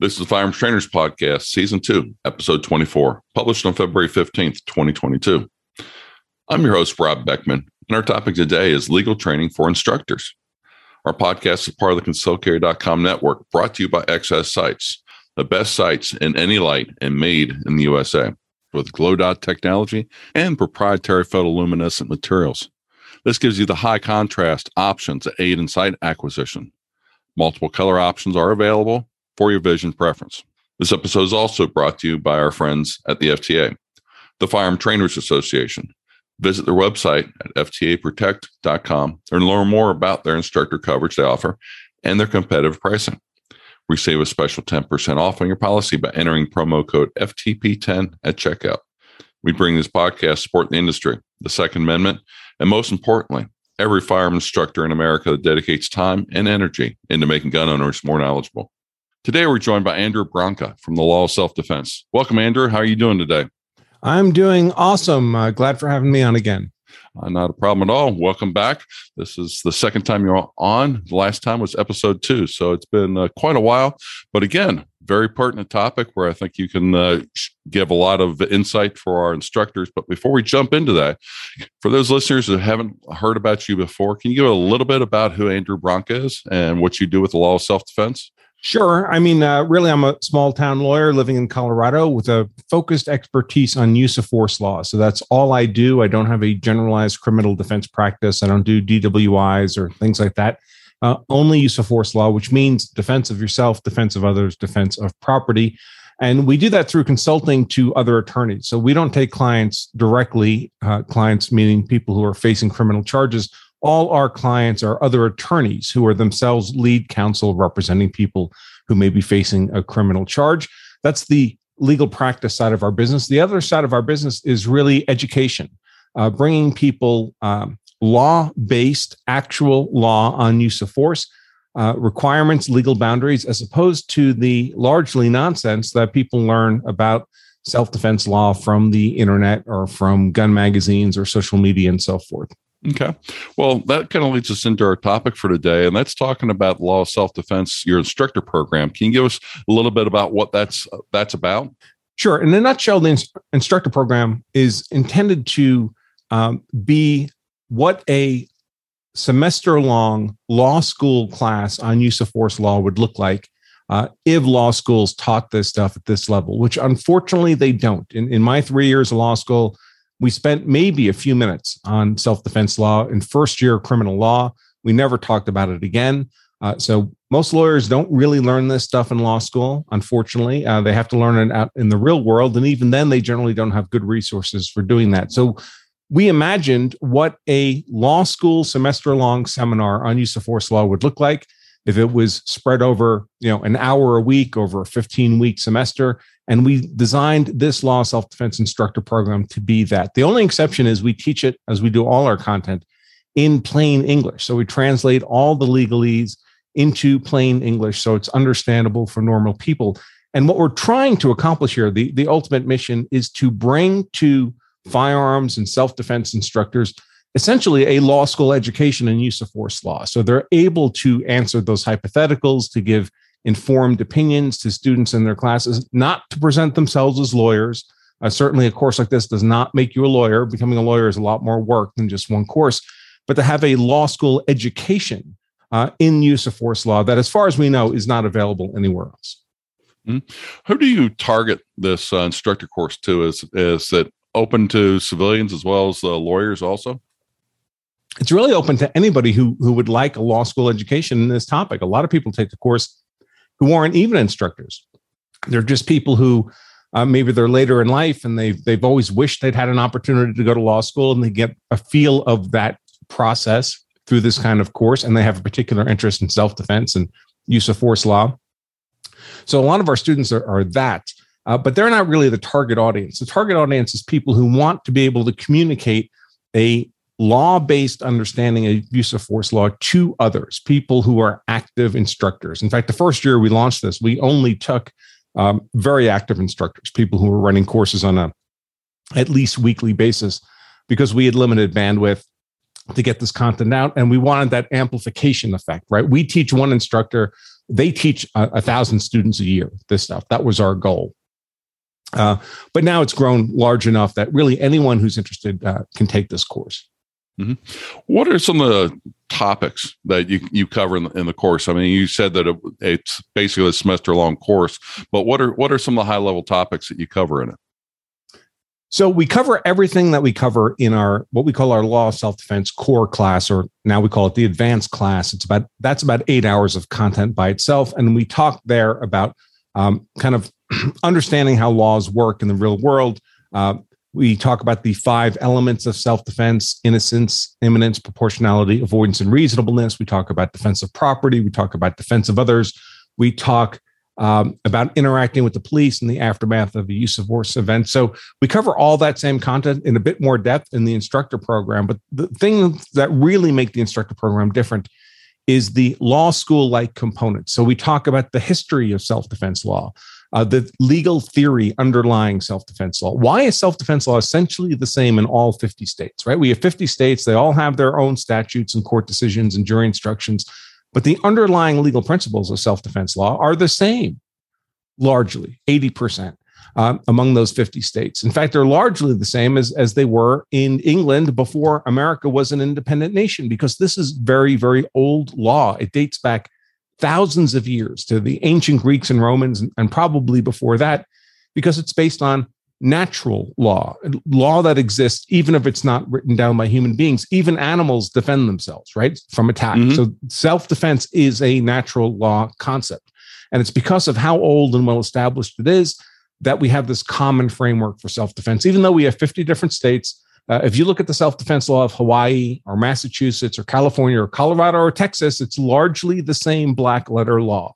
This is the Firearms Trainers Podcast, Season 2, Episode 24, published on February 15th, 2022. I'm your host, Rob Beckman, and our topic today is legal training for instructors. Our podcast is part of the ConcealedCarry.com network, brought to you by XS Sights, the best sights in any light and made in the USA with glow dot technology and proprietary photoluminescent materials. This gives you the high contrast options that aid in sight acquisition. Multiple color options are available for your vision preference. This episode is also brought to you by our friends at the FTA, the Firearm Trainers Association. Visit their website at ftaprotect.com and learn more about their instructor coverage they offer and their competitive pricing. Receive a special 10% off on your policy by entering promo code FTP10 at checkout. We bring this podcast to support the industry, the Second Amendment, and most importantly, every firearm instructor in America that dedicates time and energy into making gun owners more knowledgeable. Today, we're joined by Andrew Branca from the Law of Self Defense. Welcome, Andrew. How are you doing today? I'm doing awesome. Uh, glad for having me on again. Uh, not a problem at all. Welcome back. This is the second time you're on. The last time was episode two. So it's been uh, quite a while. But again, very pertinent topic where I think you can uh, give a lot of insight for our instructors. But before we jump into that, for those listeners who haven't heard about you before, can you give a little bit about who Andrew Branca is and what you do with the law of self defense? Sure. I mean, uh, really, I'm a small town lawyer living in Colorado with a focused expertise on use of force law. So that's all I do. I don't have a generalized criminal defense practice. I don't do DWIs or things like that. Uh, only use of force law, which means defense of yourself, defense of others, defense of property. And we do that through consulting to other attorneys. So we don't take clients directly, uh, clients meaning people who are facing criminal charges all our clients are other attorneys who are themselves lead counsel representing people who may be facing a criminal charge. That's the legal practice side of our business. The other side of our business is really education, uh, bringing people um, law based, actual law on use of force. Uh, requirements, legal boundaries, as opposed to the largely nonsense that people learn about self defense law from the internet or from gun magazines or social media and so forth. Okay. Well, that kind of leads us into our topic for today, and that's talking about law of self-defense, your instructor program. Can you give us a little bit about what that's that's about? Sure. In a nutshell, the instructor program is intended to um, be what a semester-long law school class on use of force law would look like uh, if law schools taught this stuff at this level, which unfortunately they don't. In, in my three years of law school, we spent maybe a few minutes on self defense law in first year criminal law. We never talked about it again. Uh, so most lawyers don't really learn this stuff in law school. Unfortunately, uh, they have to learn it out in the real world, and even then, they generally don't have good resources for doing that. So we imagined what a law school semester long seminar on use of force law would look like if it was spread over you know an hour a week over a 15 week semester and we designed this law self defense instructor program to be that. The only exception is we teach it as we do all our content in plain English. So we translate all the legalese into plain English so it's understandable for normal people. And what we're trying to accomplish here, the, the ultimate mission is to bring to firearms and self defense instructors essentially a law school education in use of force law. So they're able to answer those hypotheticals, to give informed opinions to students in their classes, not to present themselves as lawyers. Uh, certainly, a course like this does not make you a lawyer. Becoming a lawyer is a lot more work than just one course, but to have a law school education uh, in use of force law that, as far as we know, is not available anywhere else. Mm-hmm. Who do you target this uh, instructor course to? Is is it open to civilians as well as lawyers also? It's really open to anybody who who would like a law school education in this topic. A lot of people take the course who aren't even instructors. They're just people who uh, maybe they're later in life and they've they've always wished they'd had an opportunity to go to law school and they get a feel of that process through this kind of course and they have a particular interest in self-defense and use of force law so a lot of our students are, are that uh, but they're not really the target audience the target audience is people who want to be able to communicate a law based understanding of use of force law to others, people who are active instructors. In fact, the first year we launched this, we only took um, very active instructors, people who were running courses on a at least weekly basis, because we had limited bandwidth to get this content out and we wanted that amplification effect, right? We teach one instructor they teach a, a, thousand students a year this stuff that was our goal uh, but now it's grown large enough that really anyone who's interested uh, can take this course mm-hmm. what are some of the topics that you, you cover in the, in the course i mean you said that it, it's basically a semester long course but what are what are some of the high level topics that you cover in it so we cover everything that we cover in our what we call our law of self-defense core class, or now we call it the advanced class. It's about that's about eight hours of content by itself, and we talk there about um, kind of understanding how laws work in the real world. Uh, we talk about the five elements of self-defense: innocence, imminence, proportionality, avoidance, and reasonableness. We talk about defense of property. We talk about defense of others. We talk um, about interacting with the police in the aftermath of a use of force event. So we cover all that same content in a bit more depth in the instructor program. But the thing that really make the instructor program different is the law school like component. So we talk about the history of self defense law. Uh, the legal theory underlying self defense law. Why is self defense law essentially the same in all 50 states, right? We have 50 states, they all have their own statutes and court decisions and jury instructions. But the underlying legal principles of self defense law are the same, largely 80%. Uh, among those 50 states. In fact, they're largely the same as, as they were in England before America was an independent nation, because this is very, very old law. It dates back thousands of years to the ancient Greeks and Romans, and, probably before that, because it's based on natural law, law that exists, even if it's not written down by human beings. Even animals defend themselves, right, from attack. Mm-hmm. So self defense is a natural law concept. And it's because of how old and well established it is that we have this common framework for self defense. Even though we have 50 different states, uh, if you look at the self defense law of Hawaii or Massachusetts or California or Colorado or Texas, it's largely the same black letter law.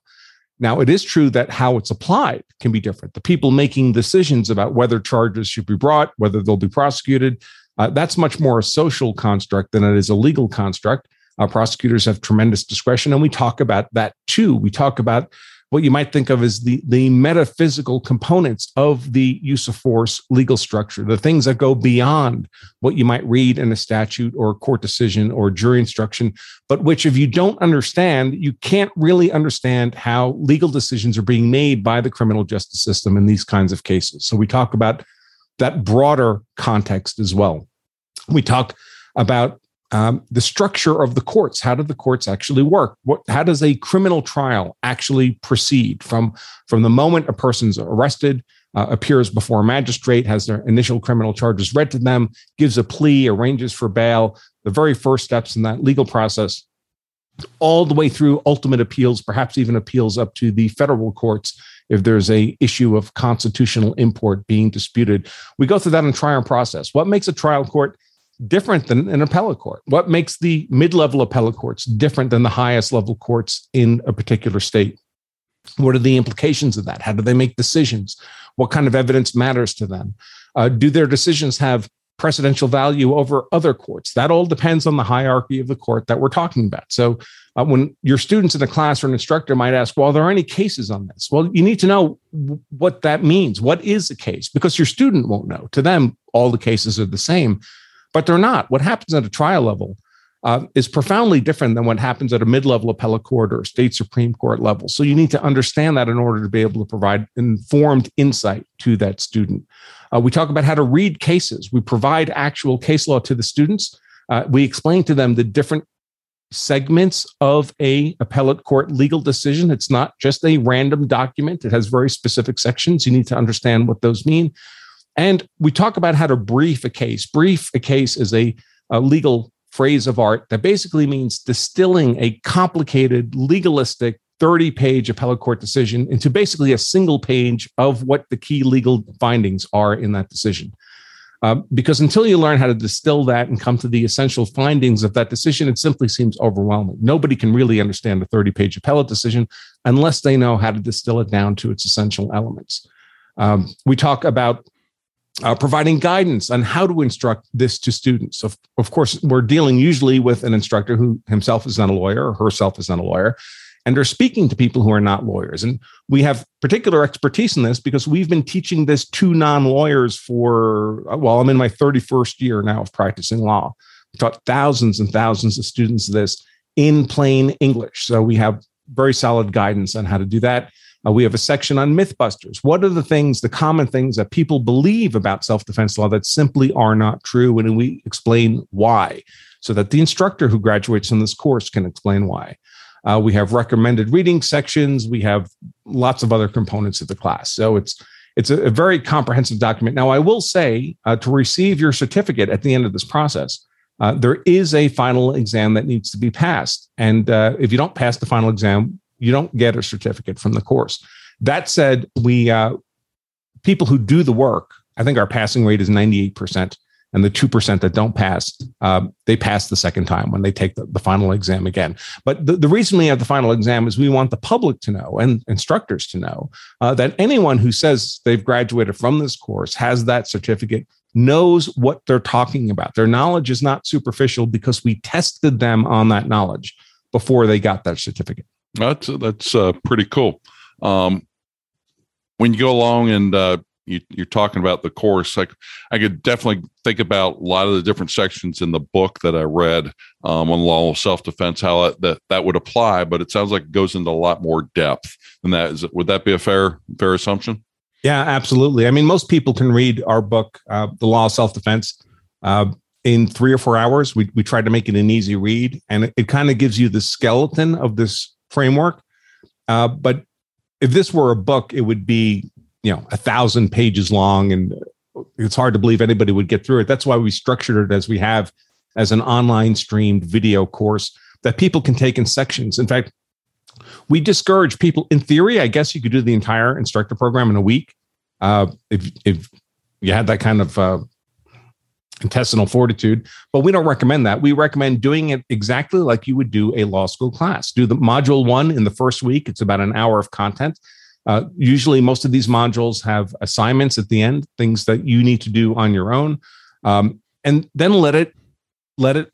Now, it is true that how it's applied can be different. The people making decisions about whether charges should be brought, whether they'll be prosecuted, uh, that's much more a social construct than it is a legal construct. Uh, prosecutors have tremendous discretion, and we talk about that too. We talk about what you might think of as the, the metaphysical components of the use of force legal structure, the things that go beyond what you might read in a statute or a court decision or jury instruction, but which, if you don't understand, you can't really understand how legal decisions are being made by the criminal justice system in these kinds of cases. So we talk about that broader context as well. We talk about um, the structure of the courts. How do the courts actually work? What, how does a criminal trial actually proceed from, from the moment a person's arrested, uh, appears before a magistrate, has their initial criminal charges read to them, gives a plea, arranges for bail, the very first steps in that legal process, all the way through ultimate appeals, perhaps even appeals up to the federal courts if there's a issue of constitutional import being disputed. We go through that in trial process. What makes a trial court different than an appellate court? What makes the mid level appellate courts different than the highest level courts in a particular state? What are the implications of that? How do they make decisions? What kind of evidence matters to them? Uh, do their decisions have precedential value over other courts? That all depends on the hierarchy of the court that we're talking about. So, uh, when your students in the class or an instructor might ask, Well, are there any cases on this? Well, you need to know what that means. What is a case? Because your student won't know. To them, all the cases are the same but they're not. What happens at a trial level uh, is profoundly different than what happens at a mid-level appellate court or state supreme court level. So you need to understand that in order to be able to provide informed insight to that student. Uh, we talk about how to read cases. We provide actual case law to the students. Uh, we explain to them the different segments of a appellate court legal decision. It's not just a random document. It has very specific sections. You need to understand what those mean. And we talk about how to brief a case. Brief a case is a, a legal phrase of art that basically means distilling a complicated, legalistic, 30 page appellate court decision into basically a single page of what the key legal findings are in that decision. Um, because until you learn how to distill that and come to the essential findings of that decision, it simply seems overwhelming. Nobody can really understand a 30 page appellate decision unless they know how to distill it down to its essential elements. Um, we talk about uh, providing guidance on how to instruct this to students. So, of course, we're dealing usually with an instructor who himself is not a lawyer or herself is not a lawyer, and they're speaking to people who are not lawyers. And we have particular expertise in this because we've been teaching this to non lawyers for, well, I'm in my 31st year now of practicing law. I've taught thousands and thousands of students this in plain English. So we have very solid guidance on how to do that. Uh, we have a section on Mythbusters. What are the things, the common things that people believe about self defense law that simply are not true? And we explain why so that the instructor who graduates from this course can explain why. Uh, we have recommended reading sections. We have lots of other components of the class. So it's it's a, a very comprehensive document. Now, I will say uh, to receive your certificate at the end of this process, uh, there is a final exam that needs to be passed. And uh, if you don't pass the final exam, you don't get a certificate from the course. That said, we uh, people who do the work, I think our passing rate is 98% and the 2% that don't pass um, they pass the second time when they take the, the final exam again. But the, the, reason we have the final exam is we want the public to know and instructors to know uh, that anyone who says they've graduated from this course has that certificate knows what they're talking about. Their knowledge is not superficial because we tested them on that knowledge before they got that certificate that's that's uh, pretty cool. Um, when you go along and uh, you, are talking about the course like i could definitely think about a lot of the different sections in the book that i read um, on law of self-defense how that, that would apply but it sounds like it goes into a lot more depth than that. Is would that be a fair fair assumption? Yeah absolutely. I mean most people can read our book uh, the law of self-defense uh, in three or four hours. We, we tried to make it an easy read and it, it kind of gives you the skeleton of this framework. Uh, but if this were a book it would be you know a thousand pages long and it's hard to believe anybody would get through it. That's why we structured it as we have as an online streamed video course that people can take in sections. In fact we discourage people in theory i guess you could do the entire instructor program in a week. Uh, if, if you had that kind of uh, intestinal fortitude but we don't recommend that we recommend doing it exactly like you would do a law school class do the module one in the first week it's about an hour of content uh, usually, most of these modules have assignments at the end, things that you need to do on your own, um, and then let it let it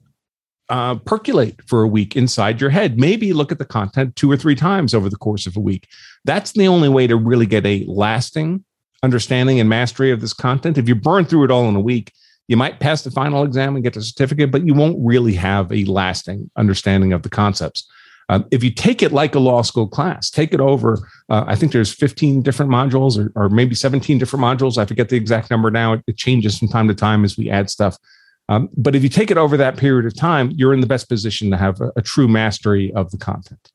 uh, percolate for a week inside your head. Maybe look at the content two or three times over the course of a week. That's the only way to really get a lasting understanding and mastery of this content. If you burn through it all in a week, you might pass the final exam and get the certificate, but you won't really have a lasting understanding of the concepts. Um, if you take it like a law school class, take it over. Uh, I think there's 15 different modules, or, or, maybe 17 different modules. I forget the exact number now. It, it changes from time to time as we add stuff. Um, but if you take it over that period of time, you're in the best position to have a, a true mastery of the content.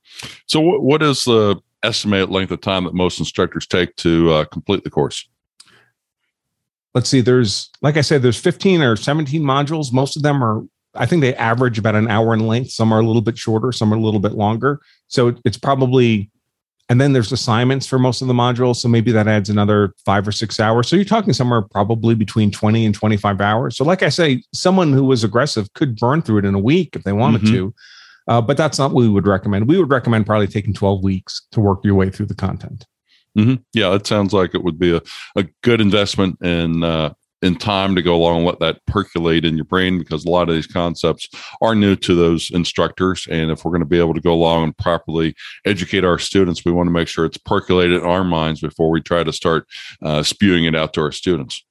So, what, is the estimated length of time that most instructors take to uh, complete the course? Let's see. There's, like I said, there's 15 or 17 modules. Most of them are I think they average about an hour in length. Some are a little bit shorter, some are a little bit longer. So it's probably, and then there's assignments for most of the modules. So maybe that adds another five or six hours. So you're talking somewhere probably between 20 and 25 hours. So, like I say, someone who was aggressive could burn through it in a week if they wanted mm-hmm. to. Uh, but that's not what we would recommend. We would recommend probably taking 12 weeks to work your way through the content. Mm-hmm. Yeah, it sounds like it would be a, a good investment in uh, in time to go along and let that percolate in your brain because a lot of these concepts are new to those instructors. And if we're going to be able to go along and properly educate our students, we want to make sure it's percolated in our minds before we try to start uh, spewing it out to our students.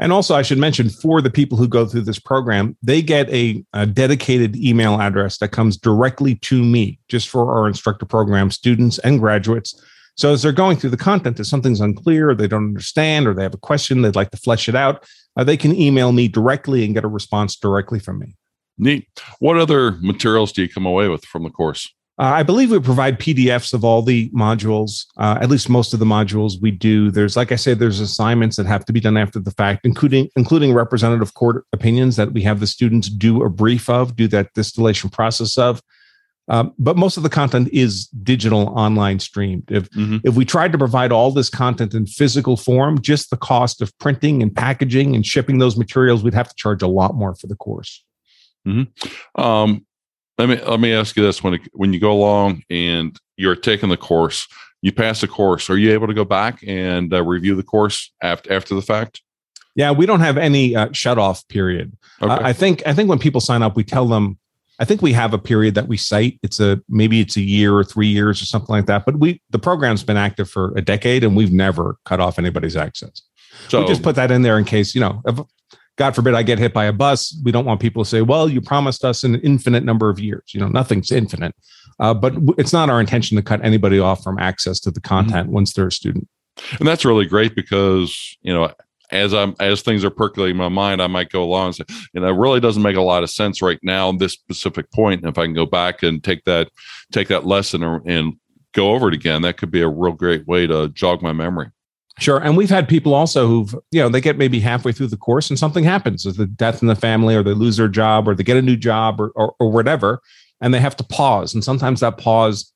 And also, I should mention for the people who go through this program, they get a, a, dedicated email address that comes directly to me, just for our instructor program students and graduates. So as they're going through the content, if something's unclear, or they don't understand, or they have a question, they'd like to flesh it out, uh, they can email me directly and get a response directly from me. Neat. What other materials do you come away with from the course? Uh, I believe we provide PDFs of all the modules, uh, at least most of the modules we do. There's, like I said, there's assignments that have to be done after the fact, including including representative court opinions that we have the students do a brief of, do that distillation process of. Um, but most of the content is digital online streamed. If mm-hmm. if we tried to provide all this content in physical form, just the cost of printing and packaging and shipping those materials, we'd have to charge a lot more for the course. Mm-hmm. Um, let me let me ask you this: when it, when you go along and you're taking the course, you pass the course, are you able to go back and uh, review the course after after the fact? Yeah, we don't have any uh, shut off period. Okay. Uh, I think I think when people sign up, we tell them I think we have a period that we cite. It's a maybe it's a year or three years or something like that. But we the program's been active for a decade and we've never cut off anybody's access. So we just put that in there in case you know. If, God forbid I get hit by a bus. We don't want people to say, well, you promised us an infinite number of years. You know, nothing's infinite. Uh, but it's not our intention to cut anybody off from access to the content mm-hmm. once they're a student. And that's really great because, you know, as I'm as things are percolating in my mind, I might go along and say, you know, it really doesn't make a lot of sense right now this specific point. And if I can go back and take that take that lesson and go over it again, that could be a real great way to jog my memory. Sure. And we've had people also who've, you know, they get maybe halfway through the course and something happens. There's the death in the family or they lose their job or they get a new job or, or, or whatever. And they have to pause. And sometimes that pause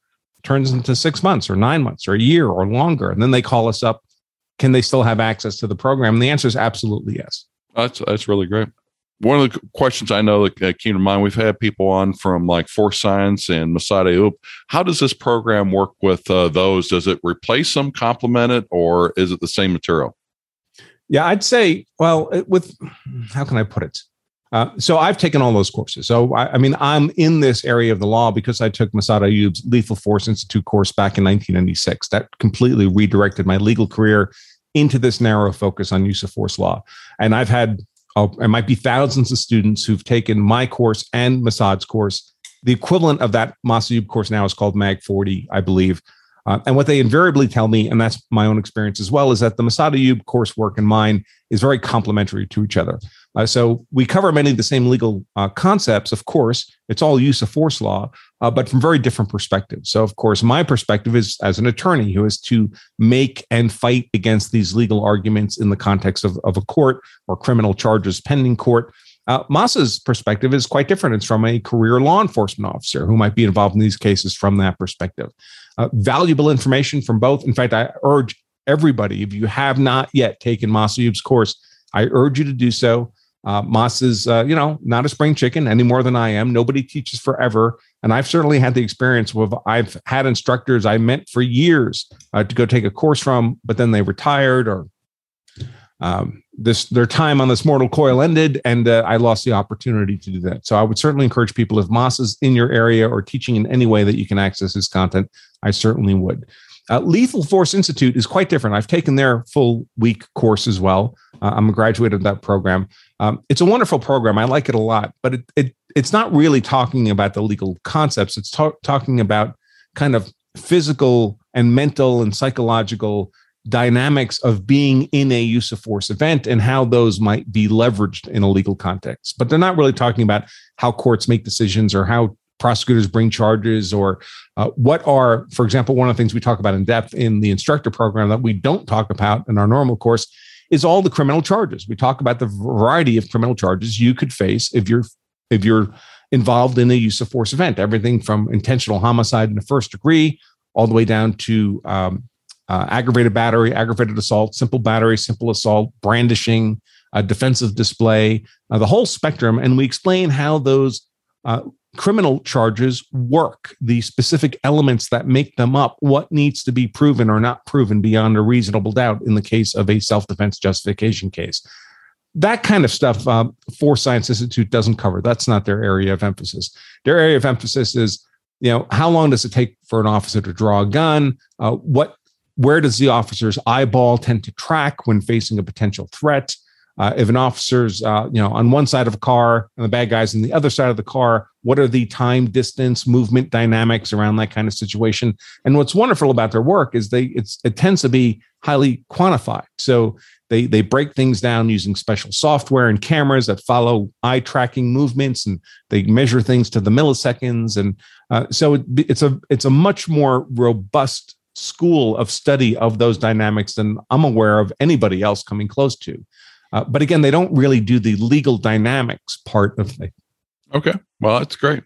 turns into six months or nine months or a year or longer. And then they call us up. Can they still have access to the program? And the answer is absolutely yes. That's, that's really great one of the questions I know that came to mind, we've had people on from like Force Science and Massad Ayoob. How does this program work with uh, those? Does it replace them, complement it, or is it the same material? Yeah, I'd say, well, with how can I put it? Uh, so I've taken all those courses. So I, I, mean, I'm in this area of the law because I took Massad Ayoob's Lethal Force Institute course back in 1996. That completely redirected my legal career into this narrow focus on use of force law. And I've had uh, it might be thousands of students who've taken my course and Massad's course. The equivalent of that Massad Ayoob course now is called Mag 40, I believe. Uh, and what they invariably tell me, and that's my own experience as well, is that the Massad Ayoob coursework and mine is very complementary to each other. Uh, so we cover many of the same legal uh, concepts. Of course, it's all use of force law, uh, but from very different perspectives. So, of course, my perspective is as an attorney who is to make and fight against these legal arguments in the context of, of a court or criminal charges pending court. Uh, Mas's perspective is quite different. It's from a career law enforcement officer who might be involved in these cases from that perspective. Uh, valuable information from both. In fact, I urge everybody, if you have not yet taken Massad Ayoob's course, I urge you to do so. Uh, Mas is, uh, you know, not a spring chicken any more than I am. Nobody teaches forever. And I've certainly had the experience with, I've had instructors I meant for years uh, to go take a course from, but then they retired or um, this their time on this mortal coil ended and uh, I lost the opportunity to do that. So I would certainly encourage people if Mas is in your area or teaching in any way that you can access his content, I certainly would. Uh, Lethal Force Institute is quite different. I've taken their full week course as well. Uh, I'm a graduate of that program. Um, it's a wonderful program. I like it a lot, but it, it it's not really talking about the legal concepts. It's ta- talking about kind of physical and mental and psychological dynamics of being in a use of force event and how those might be leveraged in a legal context. But they're not really talking about how courts make decisions or how prosecutors bring charges or uh, what are, for example, one of the things we talk about in depth in the instructor program that we don't talk about in our normal course is all the criminal charges. We talk about the variety of criminal charges you could face if you're if you're involved in a use of force event. Everything from intentional homicide in the first degree, all the way down to um, uh, aggravated battery, aggravated assault, simple battery, simple assault, brandishing, uh, defensive display, uh, the whole spectrum. And we explain how those uh, criminal charges work, the specific elements that make them up, what needs to be proven or not proven beyond a reasonable doubt in the case of a self defense justification case. That kind of stuff, uh, Force Science Institute doesn't cover. That's not their area of emphasis. Their area of emphasis is, you know, how long does it take for an officer to draw a gun? Uh, what, where does the officer's eyeball tend to track when facing a potential threat? Uh, if an officer's uh, you know on one side of a car and the bad guys on the other side of the car what are the time distance movement dynamics around that kind of situation? And what's wonderful about their work is they it's it tends to be highly quantified. So they they break things down using special software and cameras that follow eye tracking movements and they measure things to the milliseconds. And uh, so it, it's a it's a much more robust school of study of those dynamics than i'm aware of anybody else coming close to uh, but again, they don't really do the legal dynamics part of it. Okay. Well, that's great.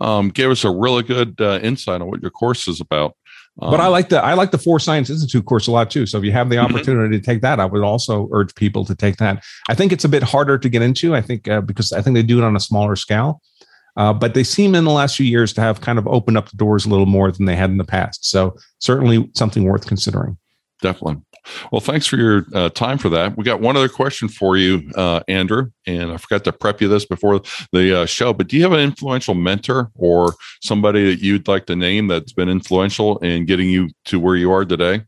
Um, gave us a really good uh, insight on what your course is about. Um, but I like the I like the Force Science Institute course a lot too. So if you have the mm-hmm. opportunity to take that, I would also urge people to take that. I think it's a bit harder to get into. I think uh, because I think they do it on a smaller scale, uh, but they seem in the last few years to have kind of opened up the doors a little more than they had in the past. So certainly something worth considering. Definitely. Well, thanks for your uh, time for that. We got one other question for you, uh, Andrew, and I forgot to prep you this before the uh, show. But do you have an influential mentor or somebody that you'd like to name that's been influential in getting you to where you are today?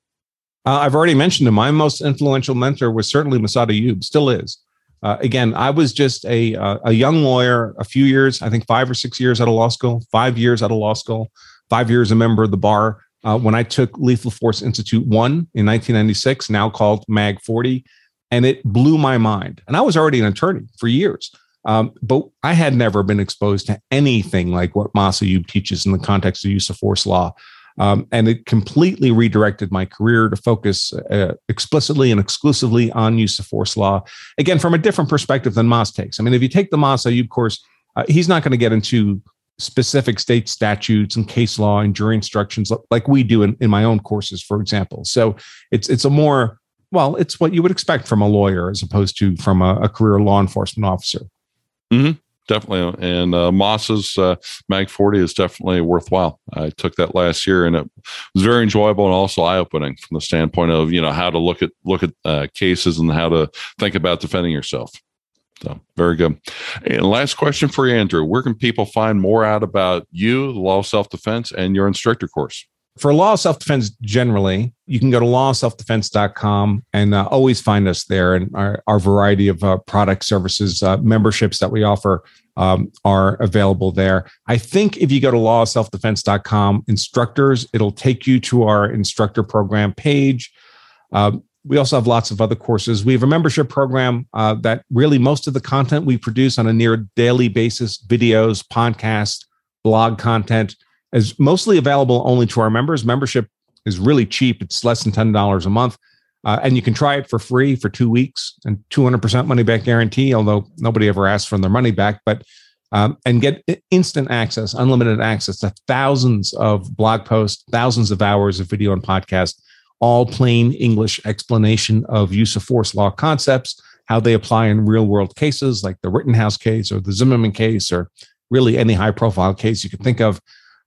Uh, I've already mentioned him. My most influential mentor was certainly Massad Ayoob, still is. Uh, again, I was just a uh, a young lawyer, a few years, I think five or six years out of law school, five years out of law school, five years a member of the bar. Uh, when I took Lethal Force Institute One in 1996, now called Mag 40, and it blew my mind. And I was already an attorney for years, um, but I had never been exposed to anything like what Massad Ayoob teaches in the context of use of force law. Um, and it completely redirected my career to focus uh, explicitly and exclusively on use of force law. Again, from a different perspective than Mas takes. I mean, if you take the Mas Ayoob course, uh, he's not going to get into specific state statutes and case law and jury instructions like we do in, in my own courses, for example. So it's it's a more well, it's what you would expect from a lawyer as opposed to from a, a career law enforcement officer. Mm-hmm definitely. And uh, Mas's uh, Mag 40 is definitely worthwhile. I took that last year, and it was very enjoyable and also eye opening from the standpoint of you know how to look at look at uh, cases and how to think about defending yourself. So very good. And last question for you, Andrew: Where can people find more out about you, the law of self defense, and your instructor course? For law of self-defense generally you can go to lawofselfdefense.com and uh, always find us there and our, our variety of uh, product services uh, memberships that we offer um, are available there. I think if you go to lawofselfdefense.com instructors it'll take you to our instructor program page. Um, we also have lots of other courses. We have a membership program uh, that really most of the content we produce on a near daily basis videos podcasts blog content is mostly available only to our members. Membership is really cheap. It's less than $10 a month. Uh, and you can try it for free for two weeks and 200% money back guarantee, although nobody ever asks for their money back. But um, and get instant access, unlimited access to thousands of blog posts, thousands of hours of video and podcast, all plain English explanation of use of force law concepts, how they apply in real world cases like the Rittenhouse case or the Zimmerman case, or really any high profile case you could think of.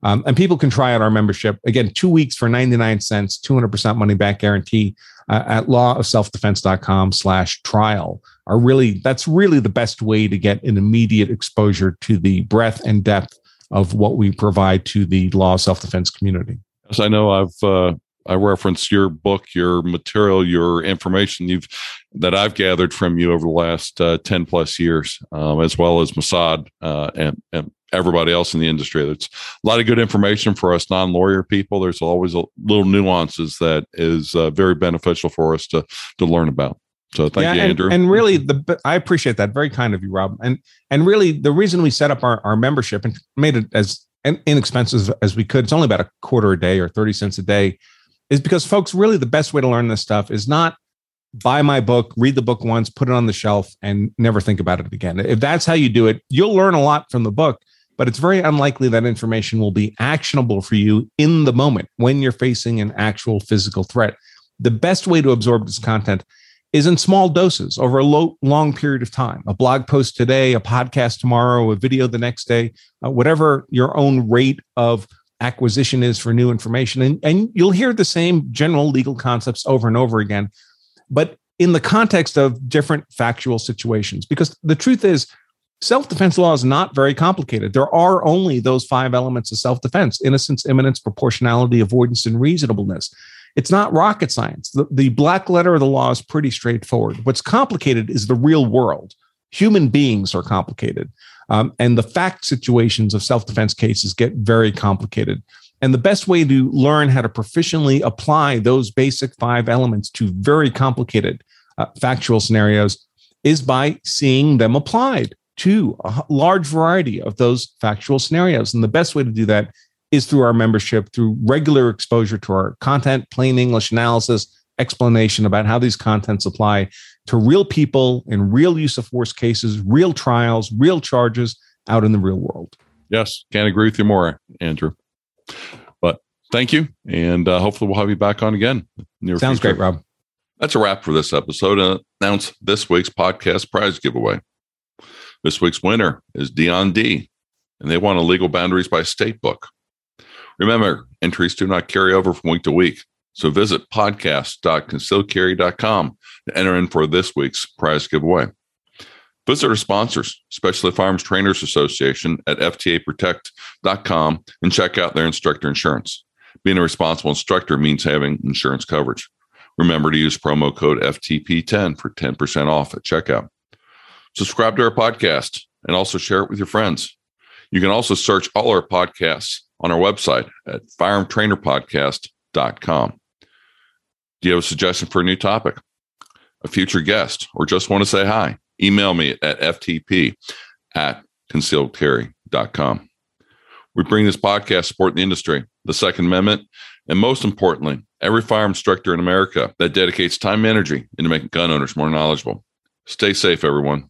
Um, and people can try out our membership again, two weeks for 99 cents, 200% money back guarantee uh, at lawofselfdefense.com slash trial are really, that's really the best way to get an immediate exposure to the breadth and depth of what we provide to the law of self-defense community. Yes, I know I've, uh, I referenced your book, your material, your information you've that I've gathered from you over the last uh, ten plus years, um, as well as Massad uh, and and everybody else in the industry. There's a lot of good information for us non-lawyer people. There's always a little nuances that is uh, very beneficial for us to to learn about. So thank yeah, you, and, Andrew. And really, the I appreciate that. Very kind of you, Rob. And and really, the reason we set up our, our membership and made it as inexpensive as we could. It's only about a quarter a day or thirty cents a day, is because folks really the best way to learn this stuff is not buy my book, read the book once, put it on the shelf, and never think about it again. If that's how you do it, you'll learn a lot from the book but it's very unlikely that information will be actionable for you in the moment when you're facing an actual physical threat. The best way to absorb this content is in small doses over a long period of time. A blog post today, a podcast tomorrow, a video the next day, uh, whatever your own rate of acquisition is for new information. And, and you'll hear the same general legal concepts over and over again, but in the context of different factual situations. Because the truth is, Self defense law is not very complicated. There are only those five elements of self defense innocence, imminence, proportionality, avoidance, and reasonableness. It's not rocket science. The, the black letter of the law is pretty straightforward. What's complicated is the real world. Human beings are complicated. Um, and the fact situations of self defense cases get very complicated. And the best way to learn how to proficiently apply those basic five elements to very complicated uh, factual scenarios is by seeing them applied to a large variety of those factual scenarios. And the best way to do that is through our membership, through regular exposure to our content, plain English analysis, explanation about how these contents apply to real people in real use of force cases, real trials, real charges out in the real world. Yes, can't agree with you more, Andrew. But thank you. And uh, hopefully we'll have you back on again. Sounds future. great, Rob. That's a wrap for this episode. Uh, announce this week's podcast prize giveaway. This week's winner is Dion D, and they won a Legal Boundaries by State book. Remember, entries do not carry over from week to week, so visit podcast.concealedcarry.com to enter in for this week's prize giveaway. Visit our sponsors, especially Firearms Trainers Association at FTAProtect.com and check out their instructor insurance. Being a responsible instructor means having insurance coverage. Remember to use promo code FTP10 for 10% off at checkout. Subscribe to our podcast and also share it with your friends. You can also search all our podcasts on our website at firearmtrainerpodcast.com. Do you have a suggestion for a new topic, a future guest, or just want to say hi? Email me at ftp at concealedcarry.com. We bring this podcast support the industry, the Second Amendment, and most importantly, every firearm instructor in America that dedicates time and energy into making gun owners more knowledgeable. Stay safe, everyone.